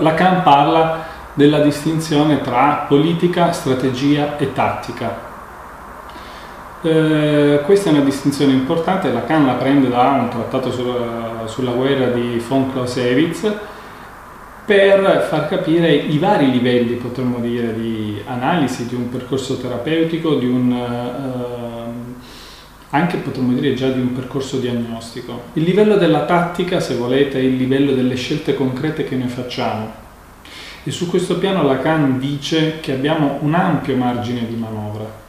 Lacan parla della distinzione tra politica, strategia e tattica. Eh, questa è una distinzione importante, Lacan la prende da un trattato sulla, sulla guerra di von Clausewitz per far capire i vari livelli, potremmo dire, di analisi di un percorso terapeutico, di un, eh, anche potremmo dire già di un percorso diagnostico. Il livello della tattica, se volete, è il livello delle scelte concrete che noi facciamo. E su questo piano Lacan dice che abbiamo un ampio margine di manovra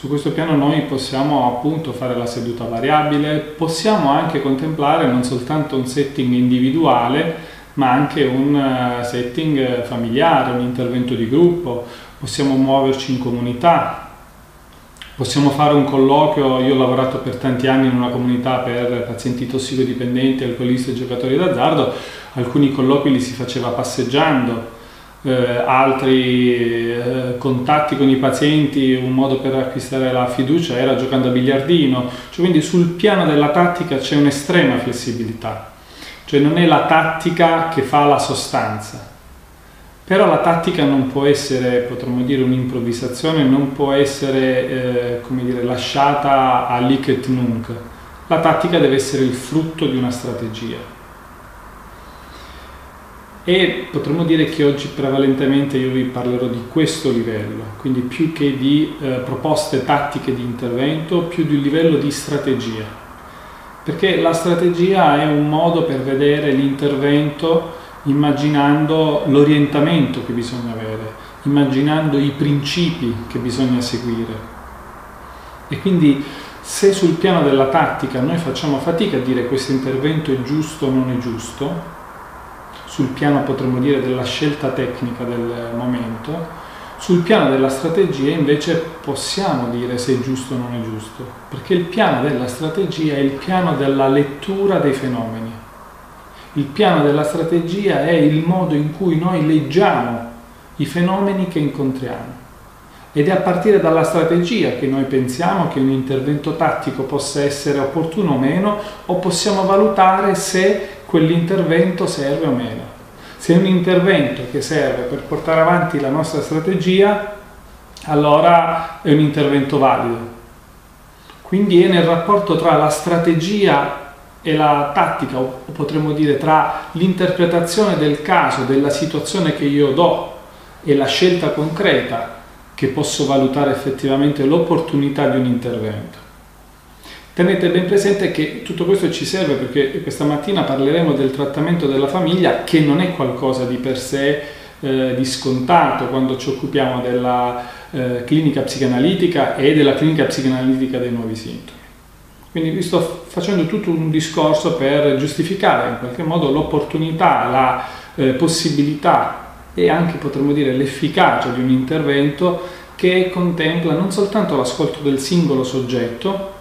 su questo piano noi possiamo appunto fare la seduta variabile, possiamo anche contemplare non soltanto un setting individuale, ma anche un eh, setting familiare, un intervento di gruppo, possiamo muoverci in comunità, possiamo fare un colloquio, io ho lavorato per tanti anni in una comunità per pazienti tossicodipendenti, alcolisti e giocatori d'azzardo, alcuni colloqui li si faceva passeggiando, eh, altri eh, contatti con i pazienti, un modo per acquistare la fiducia era giocando a biliardino, cioè, quindi sul piano della tattica c'è un'estrema flessibilità, cioè non è la tattica che fa la sostanza, però la tattica non può essere, potremmo dire, un'improvvisazione, non può essere, eh, dire, lasciata a lic et nunc, la tattica deve essere il frutto di una strategia. E potremmo dire che oggi prevalentemente io vi parlerò di questo livello, quindi più che di eh, proposte tattiche di intervento, più di un livello di strategia, perché la strategia è un modo per vedere l'intervento immaginando l'orientamento che bisogna avere, immaginando i principi che bisogna seguire. E quindi se sul piano della tattica noi facciamo fatica a dire questo intervento è giusto o non è giusto, sul piano potremmo dire della scelta tecnica del momento, sul piano della strategia invece possiamo dire se è giusto o non è giusto, perché il piano della strategia è il piano della lettura dei fenomeni. Il piano della strategia è il modo in cui noi leggiamo i fenomeni che incontriamo. Ed è a partire dalla strategia che noi pensiamo che un intervento tattico possa essere opportuno o meno, o possiamo valutare se quell'intervento serve o meno. Se è un intervento che serve per portare avanti la nostra strategia, allora è un intervento valido. Quindi è nel rapporto tra la strategia e la tattica, o potremmo dire tra l'interpretazione del caso, della situazione che io do e la scelta concreta che posso valutare effettivamente l'opportunità di un intervento. Tenete ben presente che tutto questo ci serve perché questa mattina parleremo del trattamento della famiglia che non è qualcosa di per sé eh, di scontato quando ci occupiamo della eh, clinica psicanalitica e della clinica psicanalitica dei nuovi sintomi. Quindi vi sto facendo tutto un discorso per giustificare in qualche modo l'opportunità, la eh, possibilità e anche potremmo dire l'efficacia di un intervento che contempla non soltanto l'ascolto del singolo soggetto,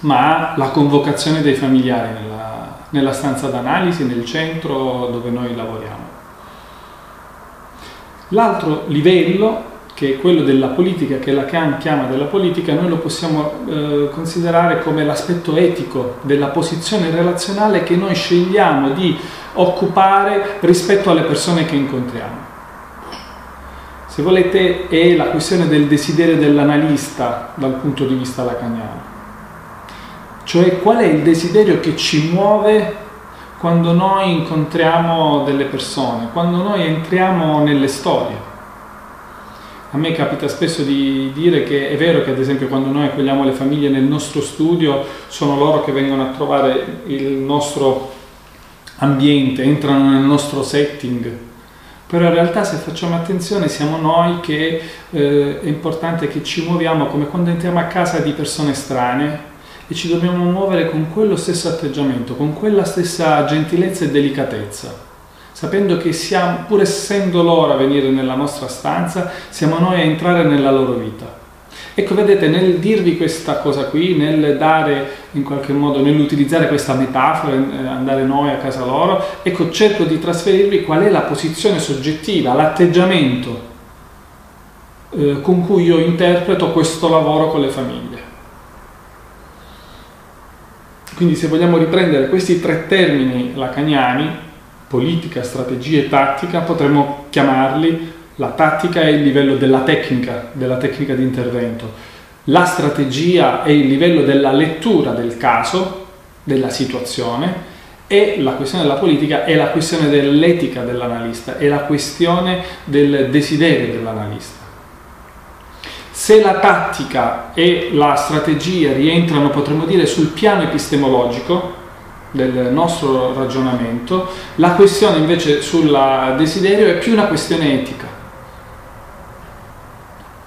ma la convocazione dei familiari nella, nella stanza d'analisi, nel centro dove noi lavoriamo. L'altro livello, che è quello della politica, che Lacan chiama della politica, noi lo possiamo eh, considerare come l'aspetto etico della posizione relazionale che noi scegliamo di occupare rispetto alle persone che incontriamo. Se volete, è la questione del desiderio dell'analista dal punto di vista lacaniano. Cioè qual è il desiderio che ci muove quando noi incontriamo delle persone, quando noi entriamo nelle storie. A me capita spesso di dire che è vero che ad esempio quando noi accogliamo le famiglie nel nostro studio sono loro che vengono a trovare il nostro ambiente, entrano nel nostro setting, però in realtà se facciamo attenzione siamo noi che eh, è importante che ci muoviamo come quando entriamo a casa di persone strane e ci dobbiamo muovere con quello stesso atteggiamento, con quella stessa gentilezza e delicatezza, sapendo che siamo, pur essendo loro a venire nella nostra stanza, siamo noi a entrare nella loro vita. Ecco, vedete, nel dirvi questa cosa qui, nel dare in qualche modo, nell'utilizzare questa metafora, eh, andare noi a casa loro, ecco, cerco di trasferirvi qual è la posizione soggettiva, l'atteggiamento eh, con cui io interpreto questo lavoro con le famiglie. Quindi se vogliamo riprendere questi tre termini lacaniani, politica, strategia e tattica, potremmo chiamarli la tattica è il livello della tecnica, della tecnica di intervento, la strategia è il livello della lettura del caso, della situazione e la questione della politica è la questione dell'etica dell'analista, è la questione del desiderio dell'analista. Se la tattica e la strategia rientrano, potremmo dire, sul piano epistemologico del nostro ragionamento, la questione invece sul desiderio è più una questione etica.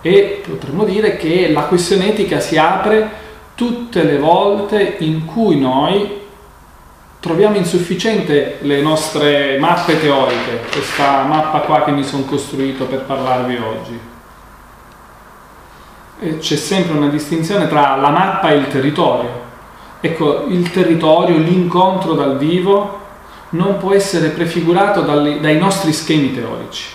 E potremmo dire che la questione etica si apre tutte le volte in cui noi troviamo insufficiente le nostre mappe teoriche, questa mappa qua che mi sono costruito per parlarvi oggi c'è sempre una distinzione tra la mappa e il territorio. Ecco, il territorio, l'incontro dal vivo non può essere prefigurato dai, nostri schemi teorici.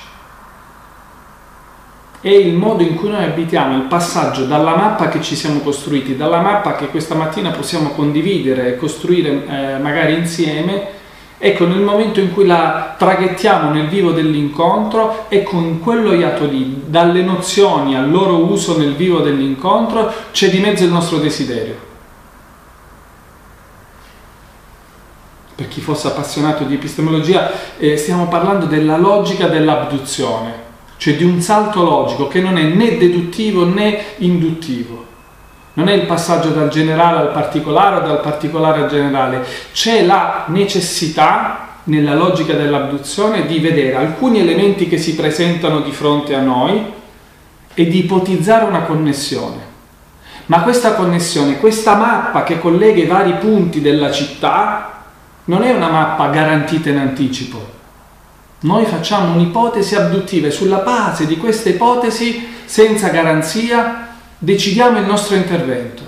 È il modo in cui noi abitiamo il passaggio dalla mappa che ci siamo costruiti, dalla mappa che questa mattina possiamo condividere e costruire eh, magari insieme, Ecco, nel momento in cui la traghettiamo nel vivo dell'incontro, ecco in quello iato lì, dalle nozioni al loro uso nel vivo dell'incontro, c'è di mezzo il nostro desiderio. Chi fosse appassionato di epistemologia, eh, stiamo parlando della logica dell'abduzione, cioè di un salto logico che non è né deduttivo né induttivo. Non è il passaggio dal generale al particolare o dal particolare al generale, c'è la necessità nella logica dell'abduzione di vedere alcuni elementi che si presentano di fronte a noi e di ipotizzare una connessione. Ma questa connessione, questa mappa che collega i vari punti della città, non è una mappa garantita in anticipo. Noi facciamo un'ipotesi abduttiva e sulla base di questa ipotesi, senza garanzia, decidiamo il nostro intervento.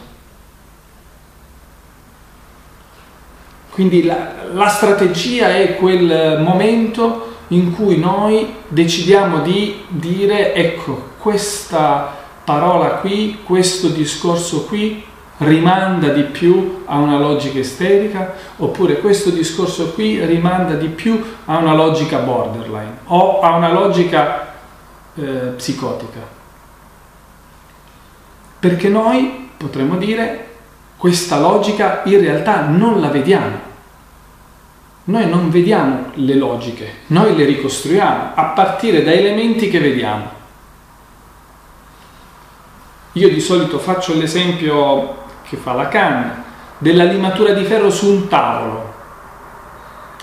Quindi la, la, strategia è quel momento in cui noi decidiamo di dire ecco questa parola qui, questo discorso qui rimanda di più a una logica esterica oppure questo discorso qui rimanda di più a una logica borderline o a una logica eh, psicotica. Perché noi, potremmo dire, questa logica in realtà non la vediamo. Noi non vediamo le logiche, noi le ricostruiamo a partire da elementi che vediamo. Io di solito faccio l'esempio che fa Lacan della limatura di ferro su un tavolo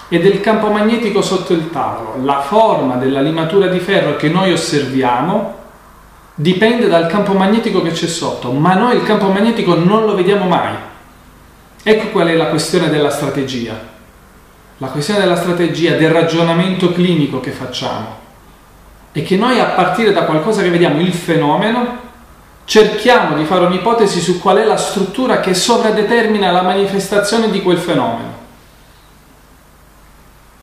e del campo magnetico sotto il tavolo. La forma della limatura di ferro che noi osserviamo dipende dal campo magnetico che c'è sotto, ma noi il campo magnetico non lo vediamo mai. Ecco qual è la questione della strategia. La questione della strategia, del ragionamento clinico che facciamo, è che noi a partire da qualcosa che vediamo, il fenomeno, cerchiamo di fare un'ipotesi su qual è la struttura che sovradetermina la manifestazione di quel fenomeno.